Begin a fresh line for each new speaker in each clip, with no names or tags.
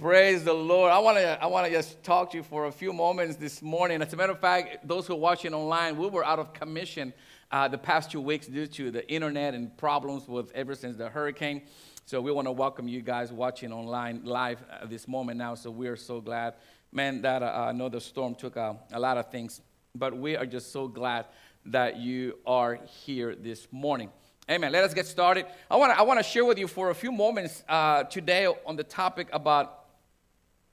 Praise the Lord. I want to I want to just talk to you for a few moments this morning. As a matter of fact, those who are watching online, we were out of commission uh, the past two weeks due to the internet and problems with ever since the hurricane. So we want to welcome you guys watching online live at this moment now. So we are so glad, man, that uh, I know the storm took uh, a lot of things, but we are just so glad that you are here this morning. Amen. Let us get started. I want to I want to share with you for a few moments uh, today on the topic about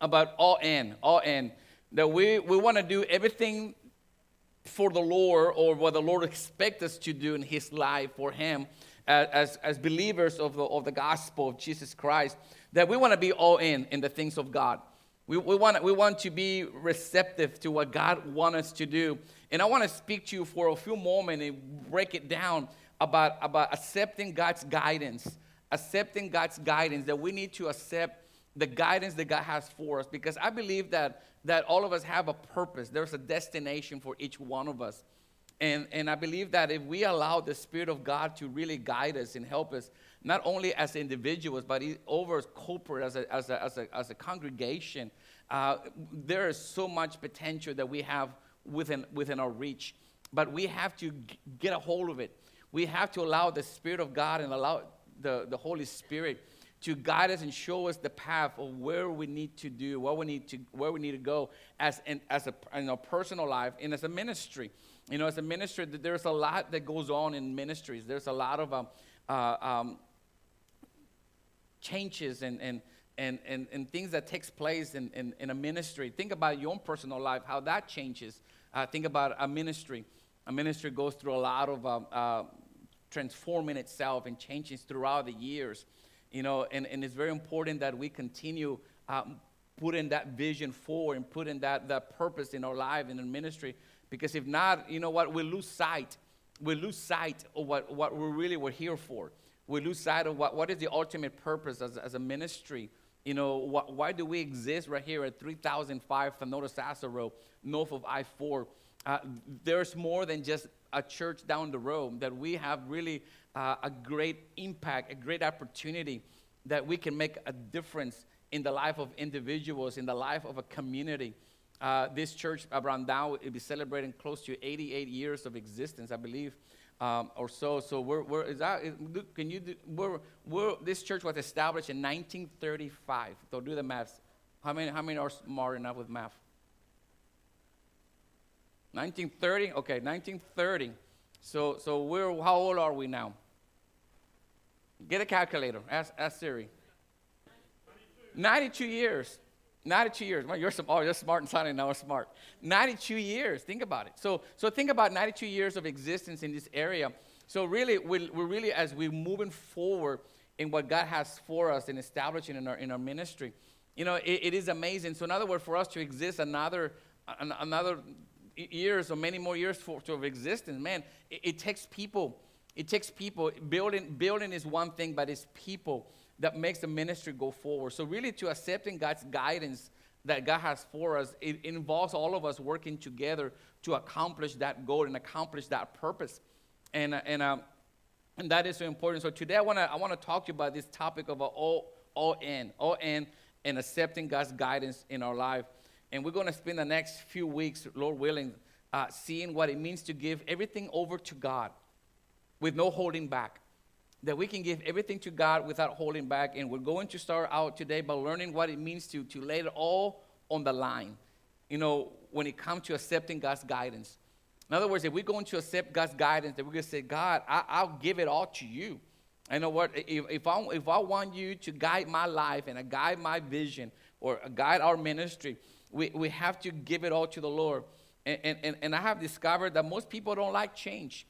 about all in, all in. That we, we want to do everything for the Lord or what the Lord expects us to do in His life for Him as, as, believers of the, of the gospel of Jesus Christ. That we want to be all in in the things of God. We, we, want, we want to be receptive to what God wants us to do. And I want to speak to you for a few moments and break it down about, about accepting God's guidance. Accepting God's guidance, that we need to accept the guidance that God has for us because I believe that, that all of us have a purpose. There's a destination for each one of us. And, and I believe that if we allow the Spirit of God to really guide us and help us, not only as individuals, but over as corporate, as a, as a, as a, as a congregation, uh, there is so much potential that we have within, within our reach. But we have to g- get a hold of it. We have to allow the Spirit of God and allow the, the Holy Spirit to guide us and show us the path of where we need to do, what we need to, where we need to go as in, as a in our personal life and as a ministry. You know, as a ministry, there's a lot that goes on in ministries. There's a lot of um, uh, um, changes and, and, and, and, and things that takes place in, in, in, a ministry. Think about your own personal life, how that changes. Uh, think about a ministry. A ministry goes through a lot of um, uh, transforming itself and changes throughout the years you know, and, and it's very important that we continue um, putting that vision forward and putting that, that purpose in our life and in ministry. Because if not, you know what, we lose sight. We lose sight of what, what we really were here for. We lose sight of what, what is the ultimate purpose as, as a ministry. You know, wh- why do we exist right here at 3005 Fanoto Sasa Road, north of I 4? Uh, there's more than just a church down the road, that we have really uh, a great impact, a great opportunity that we can make a difference in the life of individuals, in the life of a community. Uh, this church around now will be celebrating close to 88 years of existence, I believe, um, or so. So we're, we're is can you do, we're, we're, this church was established in 1935. So do the math. How many, how many are smart enough with math? 1930? Okay, 1930. So, so we're, how old are we now? Get a calculator. Ask, ask Siri. 92 years. 92 years. Well, you're some, oh, you're smart and sounding now smart. 92 years. Think about it. So, so think about 92 years of existence in this area. So really, we're, we're really, as we're moving forward in what God has for us and establishing in our, in our ministry, you know, it, it is amazing. So in other words, for us to exist another, another years or many more years for, to existence, man, it, it takes people it takes people. Building, building is one thing, but it's people that makes the ministry go forward. So really, to accepting God's guidance that God has for us, it involves all of us working together to accomplish that goal and accomplish that purpose. And, uh, and, um, and that is so important. So today I want to I wanna talk to you about this topic of all, all in, all in, and accepting God's guidance in our life. And we're going to spend the next few weeks, Lord willing, uh, seeing what it means to give everything over to God with no holding back. That we can give everything to God without holding back. And we're going to start out today by learning what it means to, to lay it all on the line. You know, when it comes to accepting God's guidance. In other words, if we're going to accept God's guidance, then we're going to say, God, I, will give it all to you. I know what, if, if, I, if I want you to guide my life and guide my vision or guide our ministry, we, we have to give it all to the Lord. And, and, and I have discovered that most people don't like change.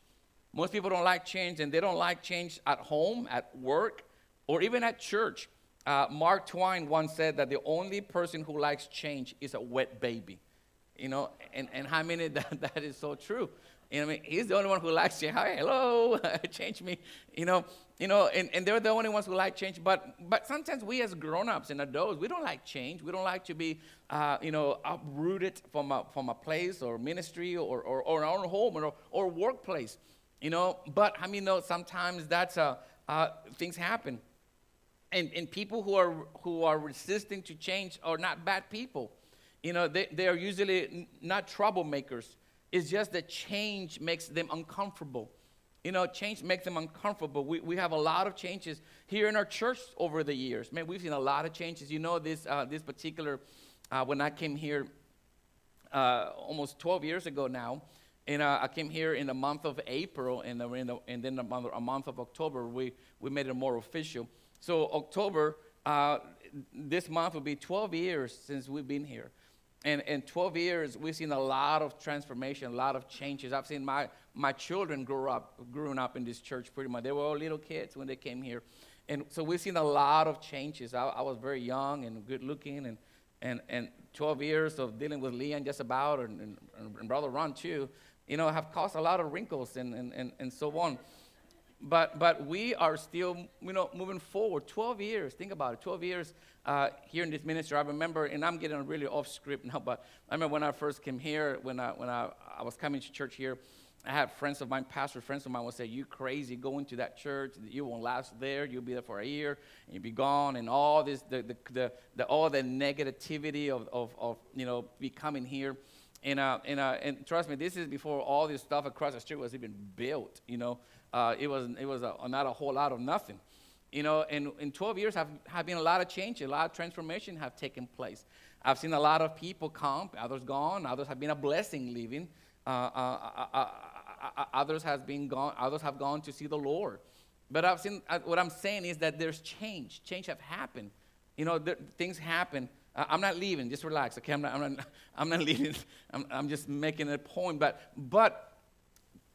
Most people don't like change, and they don't like change at home, at work, or even at church. Uh, Mark Twain once said that the only person who likes change is a wet baby. You know, and, and how many that, that is so true? You know, I mean, he's the only one who likes change. Hi, hello, change me. You know, you know, and, and they're the only ones who like change. But but sometimes we as grown-ups and adults, we don't like change. We don't like to be, uh, you know, uprooted from a, from a place or ministry or, or, or our own home or, or workplace. You know, but I mean, know sometimes that's uh, uh, things happen. And, and people who are, who are resisting to change are not bad people. You know, they, they are usually not troublemakers. It's just that change makes them uncomfortable. You know, change makes them uncomfortable. We, we have a lot of changes here in our church over the years. Man, we've seen a lot of changes. You know, this, uh, this particular, uh, when I came here uh, almost 12 years ago now, and uh, I came here in the month of April, and, the, the, and then a month, a month, of October, we, we made it more official. So, October, uh, this month will be 12 years since we've been here. And in 12 years, we've seen a lot of transformation, a lot of changes. I've seen my, my children grow up, growing up in this church pretty much. They were all little kids when they came here. And so we've seen a lot of changes. I, I was very young and good looking, and, and, and 12 years of dealing with Leon just about, and, and, and Brother Ron too, you know, have caused a lot of wrinkles and, and, and, and so on. But, but we are still, you know, moving forward. 12 years, think about it, 12 years uh, here in this ministry. I remember, and I'm getting really off script now, but I remember when I first came here, when I, when I, I was coming to church here, I had friends of mine, pastor friends of mine, would say, "You crazy going to that church? You won't last there. You'll be there for a year, and you'll be gone." And all this, the, the, the, the all the negativity of, of, of, you know, becoming here. And, uh, and, uh, and trust me, this is before all this stuff across the street was even built. You know, uh, it was it was a, not a whole lot of nothing. You know, and in 12 years have, have been a lot of change, a lot of transformation have taken place. I've seen a lot of people come, others gone, others have been a blessing leaving. Uh, uh, uh, others has been gone, others have gone to see the Lord. But I've seen what I'm saying is that there's change. Change have happened. You know, there, things happen. I'm not leaving. Just relax. Okay, I'm not. I'm not, I'm not leaving. I'm, I'm just making a point. But but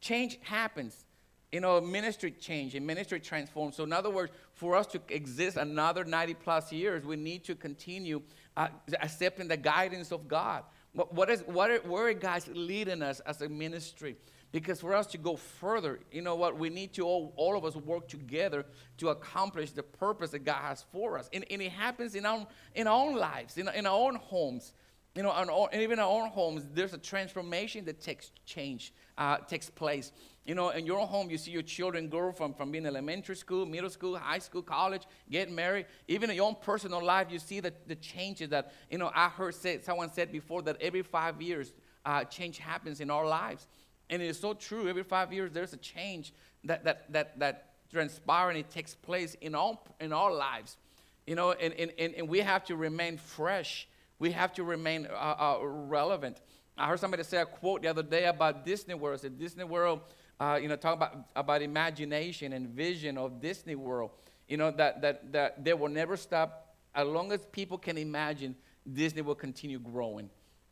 change happens you know, ministry change and ministry transforms. So, in other words, for us to exist another 90 plus years, we need to continue uh, accepting the guidance of God. What, what is, what are, where are guys leading us as a ministry? Because for us to go further, you know what, we need to all, all of us work together to accomplish the purpose that God has for us. And, and it happens in our, in our own lives, in, in our own homes. You know, and even in our own homes, there's a transformation that takes change, uh, takes place. You know, in your home, you see your children grow from, from being elementary school, middle school, high school, college, get married. Even in your own personal life, you see the, the changes that, you know, I heard say, someone said before that every five years, uh, change happens in our lives. And it is so true. Every five years, there's a change that, that, that, that transpires and it takes place in all, in our lives. You know, and, and, and we have to remain fresh. We have to remain uh, uh, relevant. I heard somebody say a quote the other day about Disney World. I said, Disney World uh, you know, talk about, about imagination and vision of Disney World. You know, that, that, that they will never stop. As long as people can imagine, Disney will continue growing.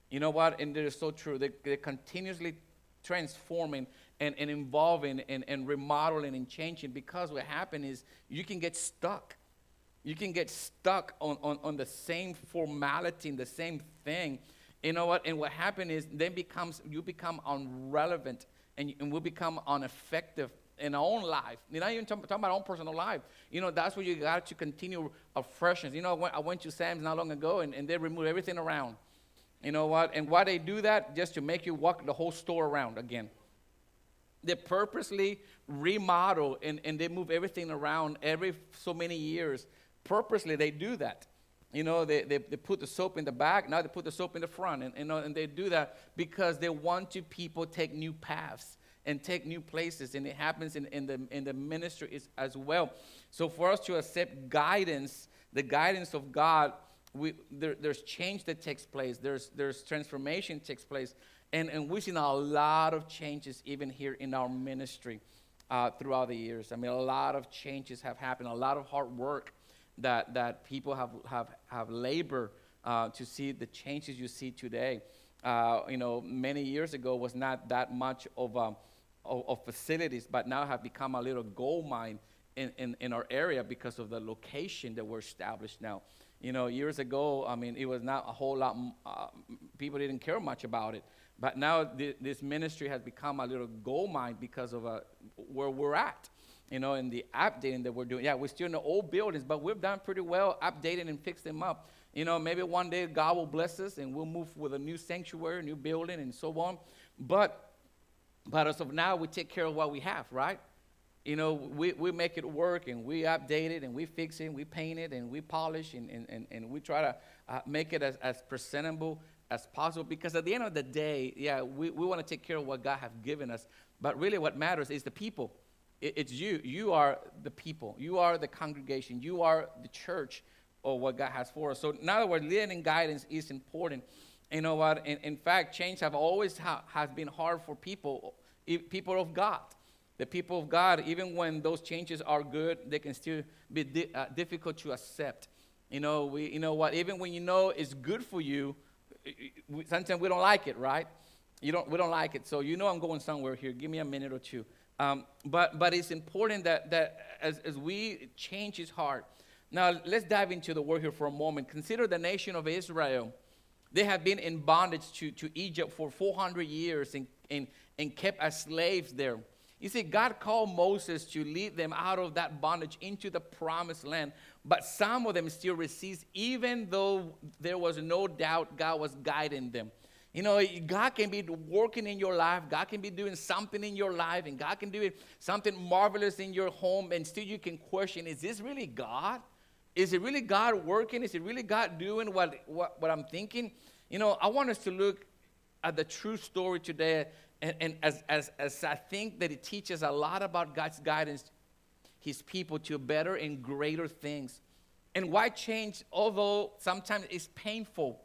You know what? And it is so true. They, they're continuously transforming and, and evolving and, and remodeling and changing because what happens is you can get stuck. You can get stuck on, on, on the same formality and the same thing. You know what? And what happens is then becomes you become unrelevant and, and we become ineffective in our own life. You're not even talking, talking about our own personal life. You know, that's where you got to continue a freshness. You know, when I went to Sam's not long ago and, and they removed everything around. You know what? And why they do that? Just to make you walk the whole store around again. They purposely remodel and, and they move everything around every so many years. Purposely, they do that. You know, they, they, they put the soap in the back, now they put the soap in the front. And, you know, and they do that because they want to people take new paths and take new places. And it happens in, in, the, in the ministry as well. So for us to accept guidance, the guidance of God, we, there, there's change that takes place. There's, there's transformation takes place. And, and we've seen a lot of changes even here in our ministry uh, throughout the years. I mean, a lot of changes have happened, a lot of hard work that, that people have, have, have labored uh, to see the changes you see today. Uh, you know, many years ago was not that much of, um, of, of, facilities, but now have become a little gold mine in, in, in our area because of the location that we're established now. You know, years ago, I mean, it was not a whole lot, uh, people didn't care much about it. But now th- this ministry has become a little gold mine because of uh, where we're at you know, in the updating that we're doing. Yeah, we're still in the old buildings, but we've done pretty well updating and fixing them up. You know, maybe one day God will bless us and we'll move with a new sanctuary, new building, and so on. But, but as of now, we take care of what we have, right? You know, we, we make it work and we update it and we fix it and we paint it and we polish and, and, and, and we try to uh, make it as, as presentable as possible because at the end of the day, yeah, we, we want to take care of what God has given us. But really, what matters is the people. It, it's you. You are the people. You are the congregation. You are the church or what God has for us. So, in other words, leading and guidance is important. You know what? In, in fact, change have always ha- has been hard for people, people of God. The people of God, even when those changes are good, they can still be di- uh, difficult to accept. You know, we, you know what? Even when you know it's good for you, we, sometimes we don't like it, right? You don't, we don't like it. So you know I'm going somewhere here. Give me a minute or two. Um, but, but it's important that, that as, as we change his heart. Now, let's dive into the word here for a moment. Consider the nation of Israel. They have been in bondage to, to Egypt for 400 years and, and, and kept as slaves there. You see, God called Moses to lead them out of that bondage into the promised land, but some of them still resist, even though there was no doubt God was guiding them. You know, God can be working in your life, God can be doing something in your life, and God can do something marvelous in your home, and still you can question is this really God? Is it really God working? Is it really God doing what, what, what I'm thinking? You know, I want us to look at the true story today and, and as, as, as I think that it teaches a lot about God's guidance, his people to better and greater things. And why change, although sometimes it's painful,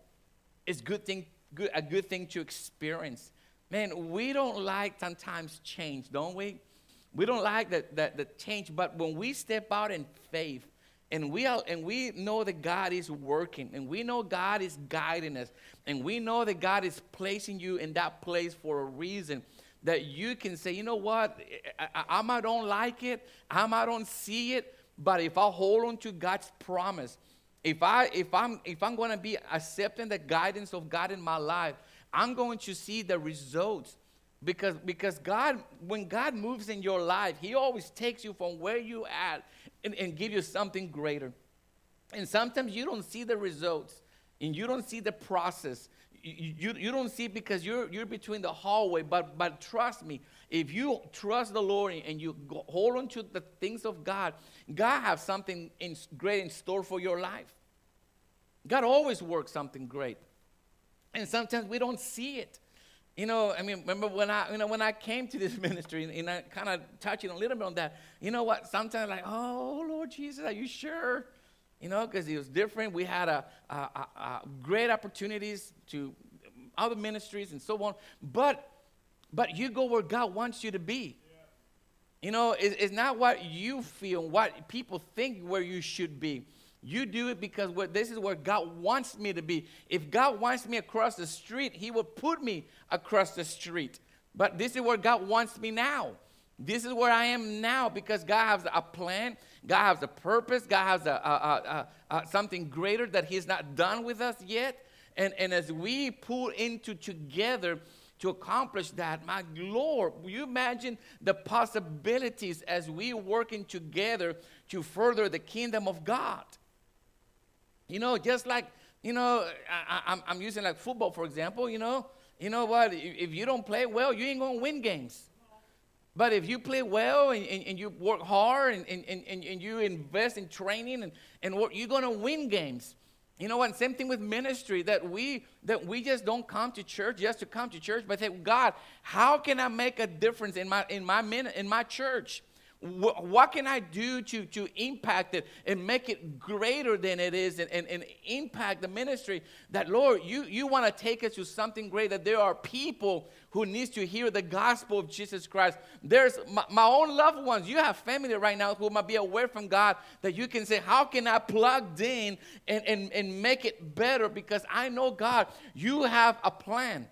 is good thing, good, a good thing to experience. Man, we don't like sometimes change, don't we? We don't like that, that, the change, but when we step out in faith, and we are, and we know that God is working, and we know God is guiding us, and we know that God is placing you in that place for a reason. That you can say, you know what, I, I, I don't like it, I might don't see it, but if I hold on to God's promise, if I if I'm if I'm going to be accepting the guidance of God in my life, I'm going to see the results because because God when God moves in your life, He always takes you from where you at and, and give you something greater. And sometimes you don't see the results and you don't see the process. You, you, you don't see because you're, you're between the hallway, but, but trust me, if you trust the Lord and you go, hold on to the things of God, God has something in, great in store for your life. God always works something great. And sometimes we don't see it. You know, I mean, remember when I, you know, when I came to this ministry, and, and I kind of touching a little bit on that. You know what? Sometimes like, oh Lord Jesus, are you sure? You know, because it was different. We had a, a, a, great opportunities to other ministries and so on. But, but you go where God wants you to be. You know, it, it's not what you feel, what people think where you should be. You do it because this is where God wants me to be. If God wants me across the street, He will put me across the street. But this is where God wants me now. This is where I am now because God has a plan, God has a purpose, God has a, a, a, a, something greater that He's not done with us yet. And, and as we pull into together to accomplish that, my Lord, you imagine the possibilities as we working together to further the kingdom of God? You know, just like, you know, I, am using like football, for example, you know, you know what? If you don't play well, you ain't going to win games. But if you play well and, and, and you work hard and, and, and, and you invest in training and, and work, you're going to win games. You know what? Same thing with ministry that we that we just don't come to church just to come to church, but say, God, how can I make a difference in my in my min- in my church? What can I do to, to impact it and make it greater than it is and, and, and impact the ministry? That, Lord, you, you want to take us to something great, that there are people who needs to hear the gospel of Jesus Christ. There's my, my own loved ones. You have family right now who might be away from God that you can say, how can I plug in and, and, and make it better? Because I know, God, you have a plan.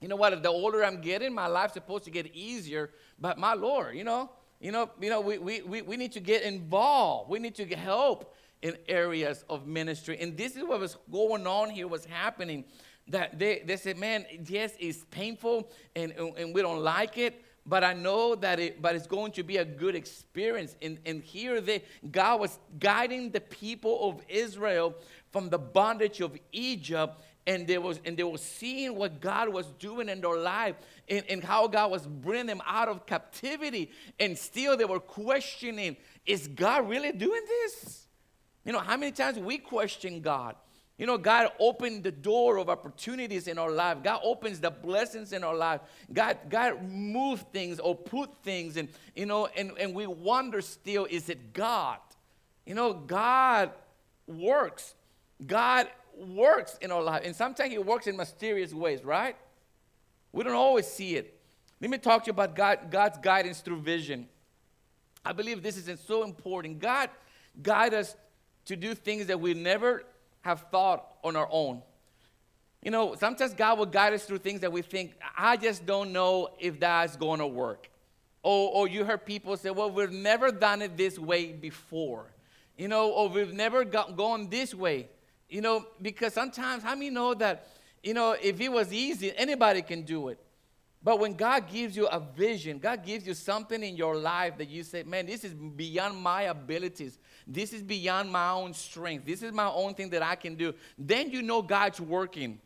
You know what? The older I'm getting, my life's supposed to get easier. But my Lord, you know, you know, you know, we, we, we, need to get involved. We need to help in areas of ministry. And this is what was going on here, what's happening. That they, they said, man, yes, it's painful and, and we don't like it, but I know that it, but it's going to be a good experience. And, and here they, God was guiding the people of Israel from the bondage of Egypt and they was and they were seeing what God was doing in their life and, and how God was bringing them out of captivity and still they were questioning is God really doing this you know how many times we question God you know, God opened the door of opportunities in our life. God opens the blessings in our life. God, God moved things or put things, and you know, and, and we wonder still, is it God? You know, God works. God works in our life. And sometimes He works in mysterious ways, right? We don't always see it. Let me talk to you about God, God's guidance through vision. I believe this is so important. God guide us to do things that we never have thought on our own. You know, sometimes God will guide us through things that we think, I just don't know if that's going to work. Or, or you heard people say, well, we've never done it this way before. You know, or we've never got, gone this way. You know, because sometimes, how many know that, you know, if it was easy, anybody can do it. But when God gives you a vision, God gives you something in your life that you say, man, this is beyond my abilities. This is beyond my own strength. This is my own thing that I can do. Then you know God's working.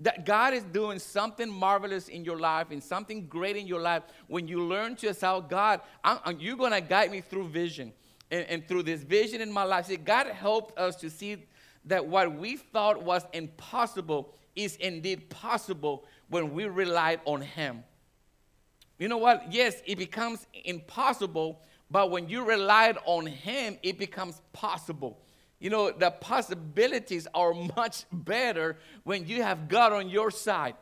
That God is doing something marvelous in your life and something great in your life when you learn to say, God, I'm, you're going to guide me through vision. And, and, through this vision in my life, see, God helped us to see that what we thought was impossible is indeed possible when we relied on Him. You know what? Yes, it becomes impossible, but when you relied on Him, it becomes possible. You know, the possibilities are much better when you have God on your side.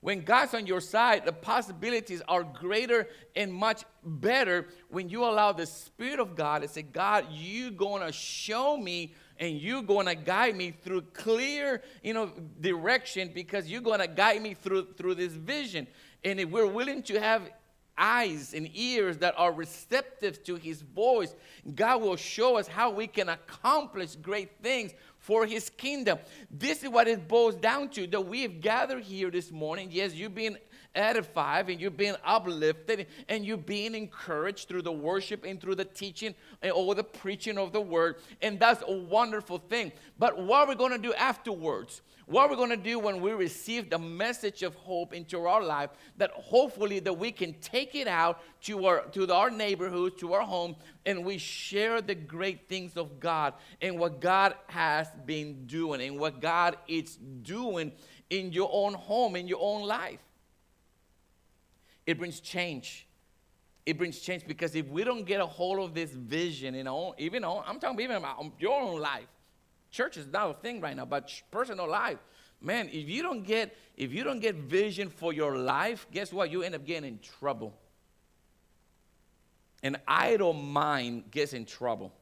When God's on your side, the possibilities are greater and much better when you allow the Spirit of God to say, God, you're going to show me and you're going to guide me through clear, you know, direction because you're going to guide me through through this vision. And if we're willing to have eyes and ears that are receptive to his voice, God will show us how we can accomplish great things for his kingdom. This is what it boils down to that we have gathered here this morning. Yes, you've been edified and you're being uplifted and you're being encouraged through the worship and through the teaching and all the preaching of the word. And that's a wonderful thing. But what are we going to do afterwards? What are we going to do when we receive the message of hope into our life that hopefully that we can take it out to our to our neighborhoods, to our home, and we share the great things of God and what God has been doing and what God is doing in your own home, in your own life. It brings change. It brings change because if we don't get a hold of this vision our own, even on, I'm talking even about your own life. Church is not a thing right now, but personal life. Man, if you don't get if you don't get vision for your life, guess what? You end up getting in trouble. An idle mind gets in trouble.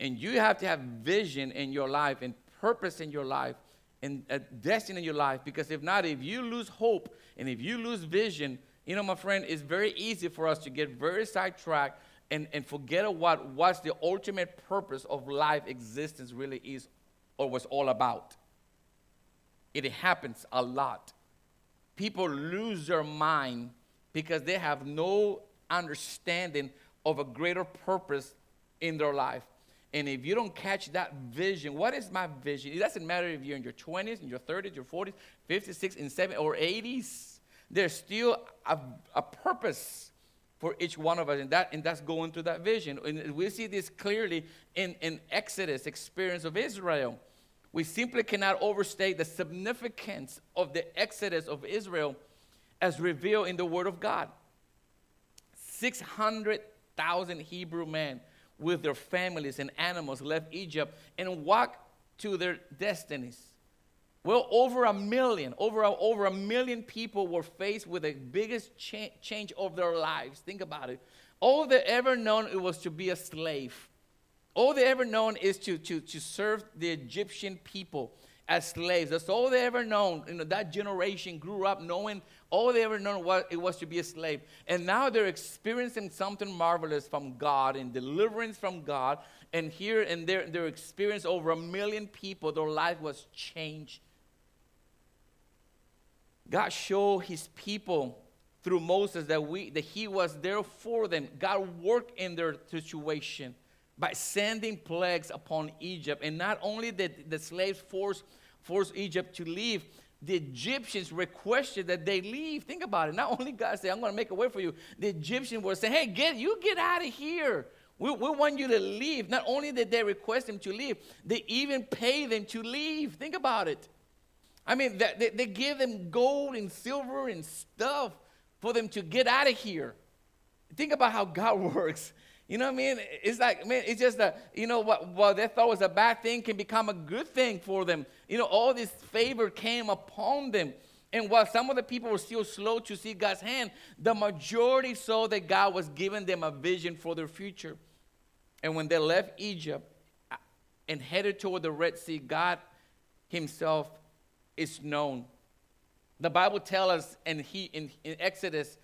And you have to have vision in your life and purpose in your life and a destiny in your life because if not, if you lose hope and if you lose vision, you know, my friend, it's very easy for us to get very sidetracked and, and forget what what's the ultimate purpose of life existence really is or was all about. It happens a lot. People lose their mind because they have no understanding of a greater purpose in their life. And if you don't catch that vision, what is my vision? It doesn't matter if you're in your 20s, in your 30s, your 40s, 50s, 60s, and 70s, or 80s. There's still a, a purpose for each one of us, and, that, and that's going through that vision. And we see this clearly in, in Exodus experience of Israel. We simply cannot overstate the significance of the Exodus of Israel as revealed in the Word of God. 600,000 Hebrew men with their families and animals left Egypt and walked to their destinies. Well, over a million, over a, over a million people were faced with the biggest cha- change of their lives. Think about it. All they ever known it was to be a slave. All they ever known is to, to, to serve the Egyptian people as slaves. That's all they ever known. You know, that generation grew up knowing all they ever known what it was to be a slave. And now they're experiencing something marvelous from God and deliverance from God. And here and there, they're experiencing over a million people, their life was changed. God showed his people through Moses that we that he was there for them. God worked in their situation. By sending plagues upon Egypt. And not only did the slaves force, force Egypt to leave, the Egyptians requested that they leave. Think about it. Not only God said, I'm going to make a way for you, the Egyptians were saying, hey, get you get out of here. We, we want you to leave. Not only did they request them to leave, they even pay them to leave. Think about it. I mean, they, they give them gold and silver and stuff for them to get out of here. Think about how God works. You know what I mean? It's like, man, it's just that, you know, what, what they thought was a bad thing can become a good thing for them. You know, all this favor came upon them. And while some of the people were still slow to see God's hand, the majority saw that God was giving them a vision for their future. And when they left Egypt uh, and headed toward the Red Sea, God Himself is known. The Bible tells us in, he, in, in Exodus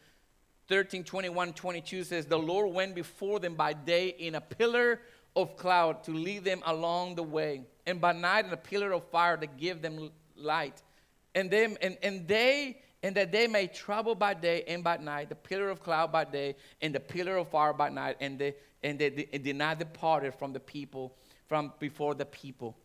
13 21 22 says, The Lord went before them by day in a pillar of cloud to lead them along the way, and by night in a pillar of fire to give them light. And them and, and they and that they may travel by day and by night, the pillar of cloud by day and the pillar of fire by night, and they and they, did not departed from the people, from before the people.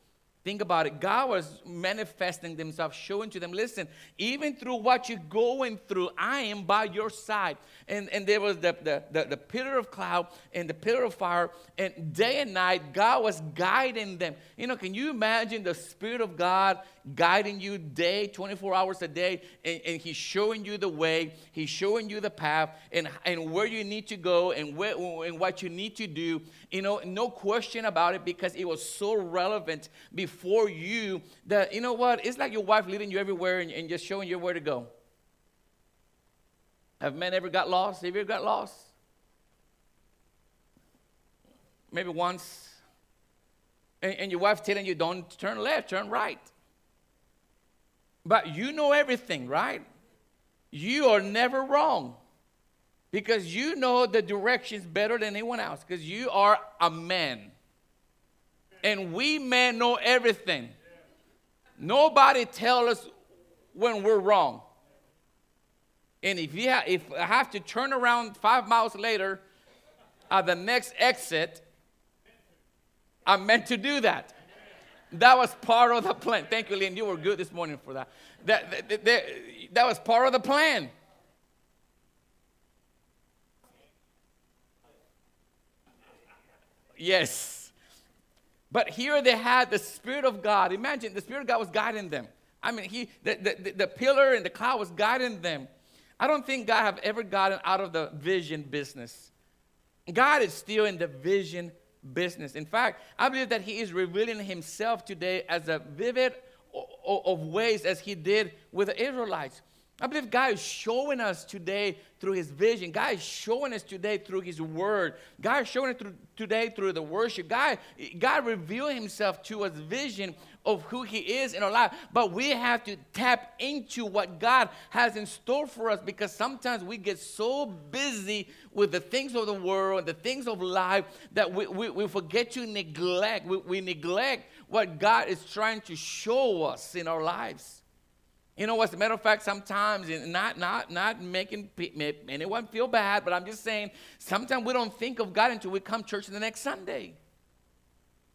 Think about it. God was manifesting Himself, showing to them, listen, even through what you're going through, I am by your side. And, and there was the, the, the, the pillar of cloud and the pillar of fire, and day and night, God was guiding them. You know, can you imagine the Spirit of God guiding you day, 24 hours a day, and, and He's showing you the way, He's showing you the path, and, and where you need to go, and, where, and what you need to do. You know, no question about it because it was so relevant before you that, you know what, it's like your wife leading you everywhere and, and just showing you where to go. Have men ever got lost? Have you ever got lost? Maybe once. And, and your wife telling you, don't turn left, turn right. But you know everything, right? You are never wrong because you know the directions better than anyone else because you are a man. And we men know everything. Nobody tell us when we're wrong. And if, you ha- if I have to turn around five miles later at the next exit, I'm meant to do that. That was part of the plan. Thank you, Lynn. You were good this morning for that. That, that, that, that was part of the plan. Yes. But here they had the Spirit of God. Imagine the Spirit of God was guiding them. I mean, he, the, the, the pillar and the cloud was guiding them. I don't think God have ever gotten out of the vision business. God is still in the vision business. In fact, I believe that He is revealing Himself today as a vivid of ways as He did with the Israelites. I believe God is showing us today through His vision. God is showing us today through His Word. God is showing it through, today through the worship. God, God revealed Himself to us vision of who He is in our life. But we have to tap into what God has in store for us because sometimes we get so busy with the things of the world, the things of life, that we, we, we forget to neglect. We, we neglect what God is trying to show us in our lives. You know, as a matter of fact, sometimes, not, not, not making anyone feel bad, but I'm just saying, sometimes we don't think of God until we come church the next Sunday.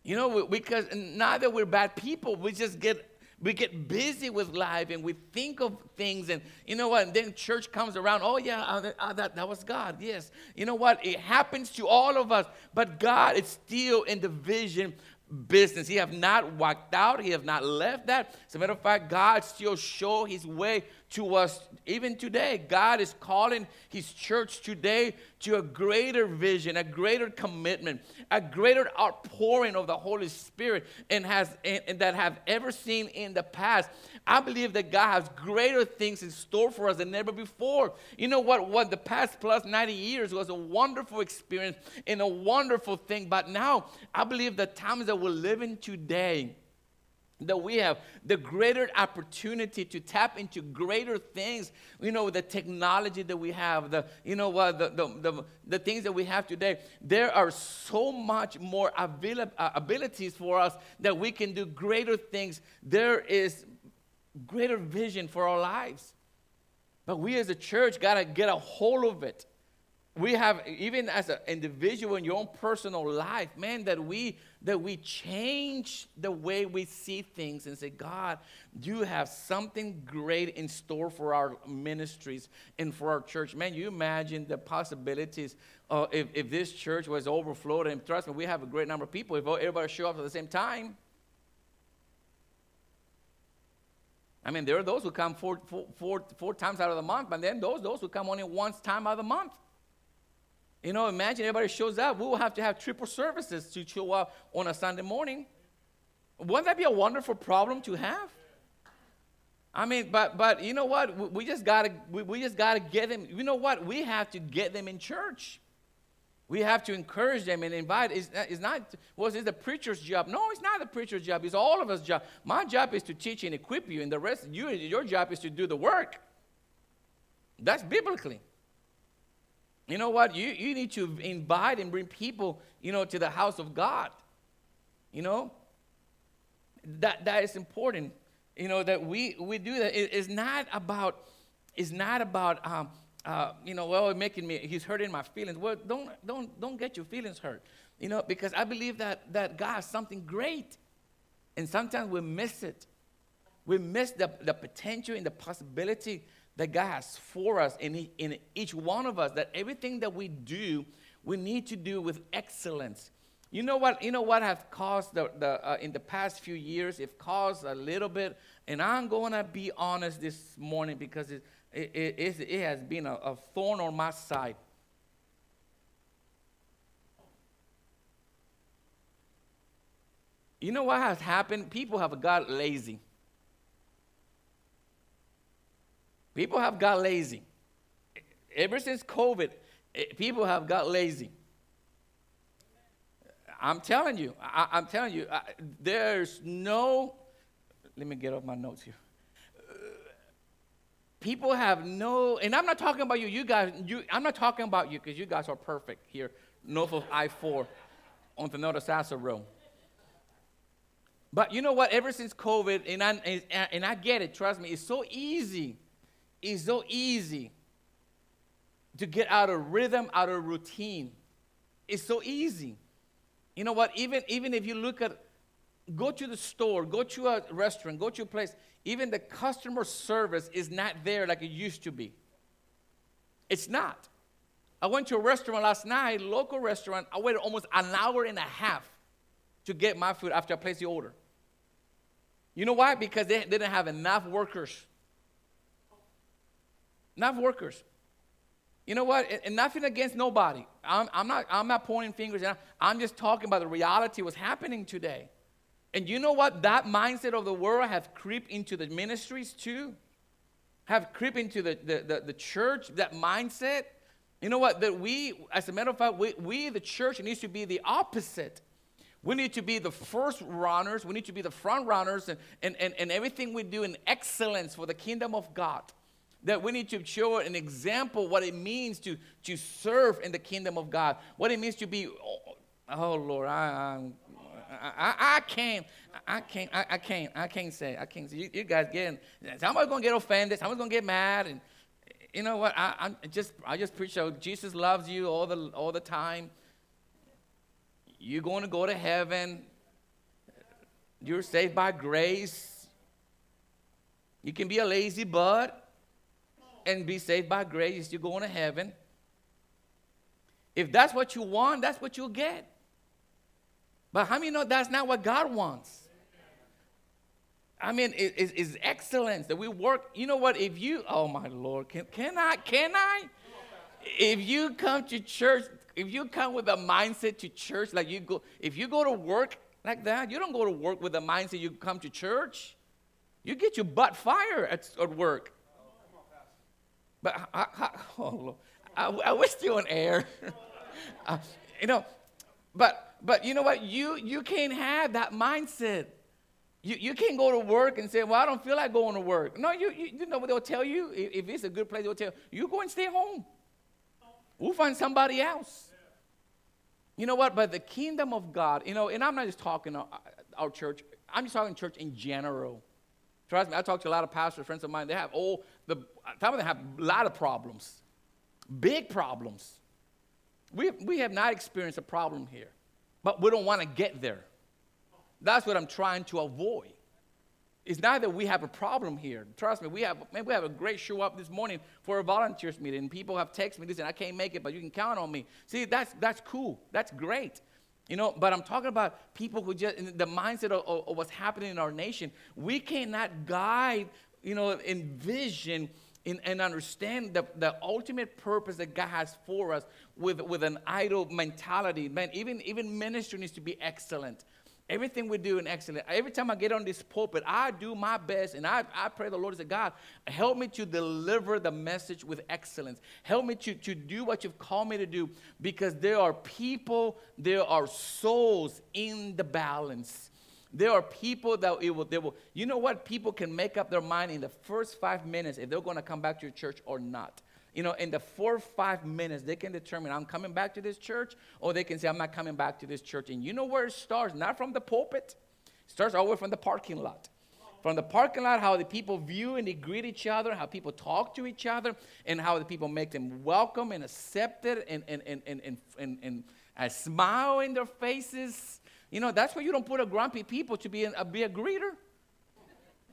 You know, because that we're bad people, we just get we get busy with life and we think of things and you know what and then church comes around oh yeah uh, that, that was god yes you know what it happens to all of us but god is still in the vision business. He have not walked out. He have not left that. As a matter of fact, God still show his way to us even today. God is calling his church today to a greater vision, a greater commitment, a greater outpouring of the Holy Spirit and has and, and that have ever seen in the past. I believe that God has greater things in store for us than ever before. You know what? What the past plus 90 years was a wonderful experience and a wonderful thing. But now I believe the times that we're living today that we have the greater opportunity to tap into greater things you know the technology that we have the you know what the, the, the, the, things that we have today there are so much more uh, abilities for us that we can do greater things there is greater vision for our lives. But we as a church got to get a hold of it. We have even as an individual in your own personal life man that we that we change the way we see things and say god you have something great in store for our ministries and for our church. Man you imagine the possibilities uh, if, if this church was overflowed and trust me we have a great number of people. If everybody show up at the same time I mean, there are those who come four, four, four, four times out of the month, but then those, those who come only once time out of the month. You know, imagine everybody shows up. We will have to have triple services to show up on a Sunday morning. Wouldn't that be a wonderful problem to have? I mean, but but you know what? We, we just gotta we, we just gotta get them. You know what? We have to get them in church. We have to encourage them and invite. It's, it's not was well, it the preacher's job? No, it's not the preacher's job. It's all of us' job. My job is to teach and equip you, and the rest you your job is to do the work. That's biblically. You know what? You, you need to invite and bring people, you know, to the house of God. You know? That, that is important. You know, that we, we do that. It, it's not about, it's not about, um, uh, you know, well, making me, he's hurting my feelings. Well, don't, don't, don't get your feelings hurt. You know, because I believe that, that God has something great. And sometimes we miss it. We miss the, the potential and the possibility that God has for us in, in each one of us, that everything that we do, we need to do with excellence. You know what? You know what has caused the, the uh, in the past few years? It caused a little bit, and I'm going to be honest this morning because it, it, it, it has been a, a thorn on my side. You know what has happened? People have got lazy. People have got lazy. Ever since COVID, eh, people have got lazy. I'm telling you, I, am telling you, I, there's no, let me get off my notes here. People have no, and I'm not talking about you, you guys, you, I'm not talking about you because you guys are perfect here north of I 4 on the North Sasa Road. But you know what? Ever since COVID, and I, and, and I get it, trust me, it's so easy it's so easy to get out of rhythm, out of routine. It's so easy. You know what? Even, even if you look at, go to the store, go to a restaurant, go to a place, even the customer service is not there like it used to be. It's not. I went to a restaurant last night, local restaurant. I waited almost an hour and a half to get my food after I placed the order. You know why? Because they didn't have enough workers not workers. You know what? And nothing against nobody. I'm, I'm, not, I'm not pointing fingers. I'm just talking about the reality what's happening today. And you know what? That mindset of the world have creeped into the ministries too. Have creeped into the, the, the, the church, that mindset. You know what? That we, as a matter of fact, we, we, the church, needs to be the opposite. We need to be the first runners. We need to be the front runners and, and, and, and everything we do in excellence for the kingdom of God that we need to show an example what it means to, to serve in the kingdom of God, what it means to be, oh, oh Lord, I, I, I, I, can't, I can't, I, I, can't, I can't say, I can't say. You, you guys getting, somebody's gonna get offended, somebody's gonna get mad, and you know what? I, I just, I just preach out. Jesus loves you all the, all the time. You're going to go to heaven. You're saved by grace. You can be a lazy butt and be saved by grace, you're going to heaven. If that's what you want, that's what you'll get. But how many know that's not what God wants? I mean, it, it, it's excellence that we work. You know what? If you, oh my Lord, can, can I? Can I? If you come to church, if you come with a mindset to church, like you go, if you go to work like that, you don't go to work with a mindset you come to church. You get your butt fire at, at work. But I, I, oh, I, I wish you on air. uh, you know, but but you know what? You you can't have that mindset. You, you can't go to work and say, Well, I don't feel like going to work. No, you, you, you know what they'll tell you? If, if, it's a good place, they'll tell you, you go and stay home. We'll find somebody else. You know what? But the kingdom of God, you know, and I'm not just talking our, uh, our church, I'm just talking church in general. Trust me, I talk to a lot of pastors, friends of mine. They have all the uh, some of them have a lot of problems, big problems. We, we have not experienced a problem here, but we don't want to get there. That's what I'm trying to avoid. It's not that we have a problem here. Trust me, we have, man, we have a great show up this morning for a volunteers meeting. People have texted me, listen, I can't make it, but you can count on me. See, that's, that's cool. That's great. You know, but I'm talking about people who just, the mindset of, of, of what's happening in our nation. We cannot guide, you know, envision in, and understand the, the ultimate purpose that God has for us with, with an idle mentality. Man, even, even ministry needs to be excellent. Everything we do in excellent. Every time I get on this pulpit, I do my best and I, I pray the Lord say, God, help me to deliver the message with excellence. Help me to, to do what you've called me to do because there are people, there are souls in the balance. There are people that it will, they will, you know what? People can make up their mind in the first five minutes if they're going to come back to your church or not. You know, in the four or five minutes, they can determine I'm coming back to this church, or they can say I'm not coming back to this church. And you know where it starts? Not from the pulpit, it starts all the way from the parking lot. From the parking lot, how the people view and they greet each other, how people talk to each other, and how the people make them welcome and accepted and, and, and, and, and, and, and a smile in their faces. You know, that's why you don't put a grumpy people to be, a, uh, be a greeter.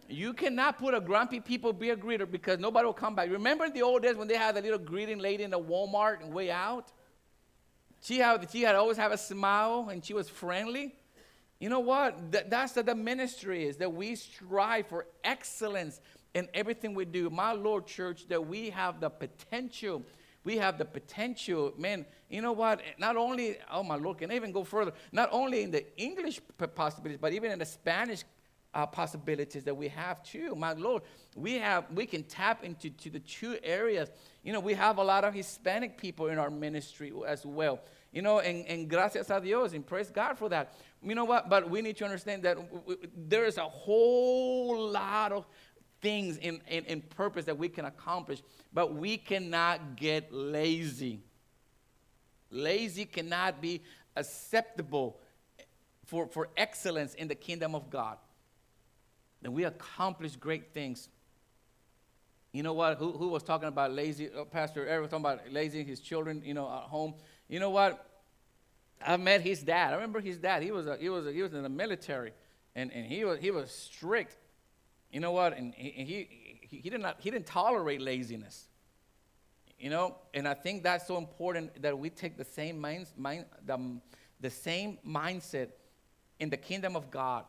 You cannot put a grumpy people be a greeter because nobody will come back. Remember the old days when they had the little greeting lady in the Walmart and way out? She had, she had always have a smile and she was friendly. You know what? That, that's what the ministry is, that we strive for excellence in everything we do. My Lord Church, that we have the potential. We have the potential, man. You know what? Not only, oh my Lord, can I even go further? Not only in the English possibilities, but even in the Spanish uh, possibilities that we have too. My Lord, we have we can tap into to the two areas. You know, we have a lot of Hispanic people in our ministry as well. You know, and, and gracias a Dios, and praise God for that. You know what? But we need to understand that w- w- there is a whole lot of things in, in, in purpose that we can accomplish, but we cannot get lazy. Lazy cannot be acceptable for, for excellence in the kingdom of God then we accomplish great things. You know what? Who, who was talking about lazy? Uh, Pastor Eric was talking about lazy his children, you know, at home. You know what? I met his dad. I remember his dad. He was a, he was a, he was in the military, and, and he was he was strict. You know what? And he, he, he, did not he didn't tolerate laziness. You know, and I think that's so important that we take the same mind, mind the, the same mindset in the kingdom of God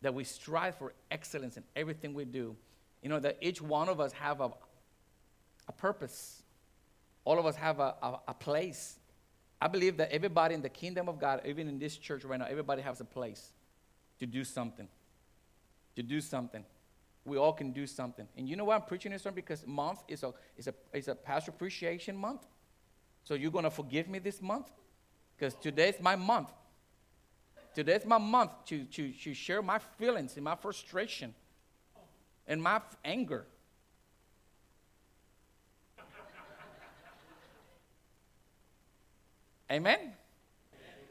that we strive for excellence in everything we do. You know, that each one of us have a, a purpose. All of us have a, a, a place. I believe that everybody in the kingdom of God, even in this church right now, everybody has a place to do something. To do something. We all can do something. And you know why I'm preaching this sermon? Because month is a, is a, is a pastor appreciation month. So you're going to forgive me this month? Because today's my month. Today's my month to, to, to share my feelings and my frustration and my f- anger. Amen?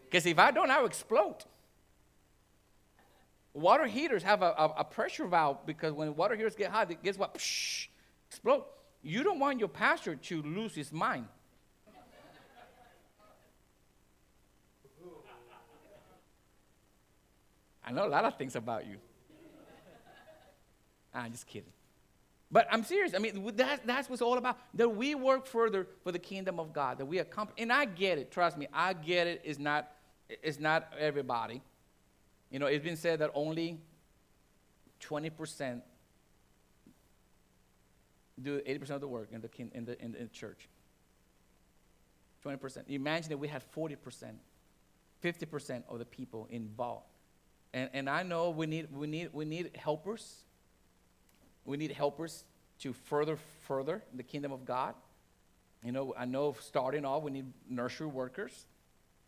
Because if I don't, I'll explode. Water heaters have a, a, a, pressure valve because when water heaters get hot, guess what? Psh, explode. You don't want your pastor to lose his mind. I know a lot of things about you. I'm just kidding. But I'm serious. I mean, that, that's what's all about. That we work further for the kingdom of God. That we accomplish. And I get it. Trust me. I get it. It's not, it's not everybody. You know, it's been said that only 20% do 80% of the work in the, in the, in the church. 20%. Imagine that we had 40%, 50% of the people involved. And, and I know we need, we, need, we need helpers. We need helpers to further, further the kingdom of God. You know, I know starting off, we need nursery workers.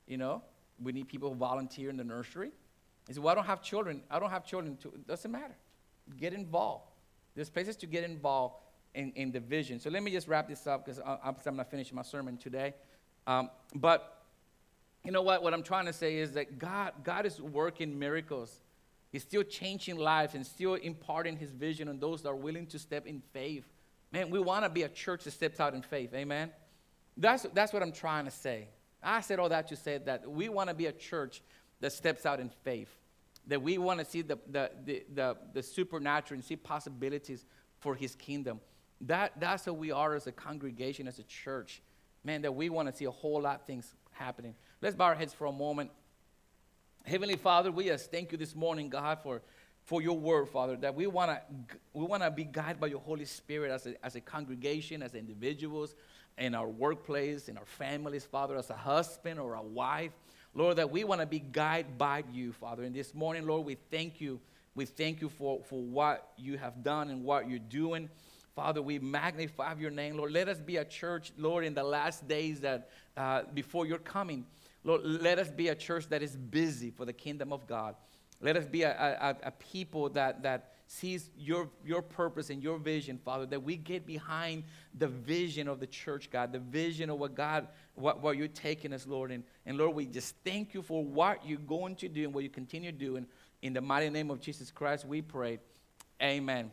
You know, we need people who volunteer in the nursery. He said, Well, I don't have children. I don't have children. To, it doesn't matter. Get involved. There's places to get involved in, in the vision. So let me just wrap this up because I'm, I'm not finishing my sermon today. Um, but you know what? What I'm trying to say is that God, God is working miracles. He's still changing lives and still imparting his vision on those that are willing to step in faith. Man, we want to be a church that steps out in faith. Amen. That's, that's what I'm trying to say. I said all that to say that we want to be a church that steps out in faith, that we want to see the, the, the, the, the supernatural and see possibilities for his kingdom. That, that's who we are as a congregation, as a church. Man, that we want to see a whole lot of things happening. Let's bow our heads for a moment. Heavenly Father, we just thank you this morning, God, for, for your word, Father, that we want to we wanna be guided by your Holy Spirit as a, as a congregation, as individuals, in our workplace, in our families, Father, as a husband or a wife. Lord, that we want to be guided by you, Father. And this morning, Lord, we thank you. We thank you for, for what you have done and what you're doing. Father, we magnify your name, Lord. Let us be a church, Lord, in the last days that uh, before your coming. Lord, let us be a church that is busy for the kingdom of God. Let us be a, a, a people that, that sees your, your purpose and your vision, Father, that we get behind the vision of the church, God, the vision of what God, what, what you're taking us, Lord. And, and Lord, we just thank you for what you're going to do and what you continue doing. In the mighty name of Jesus Christ, we pray. Amen.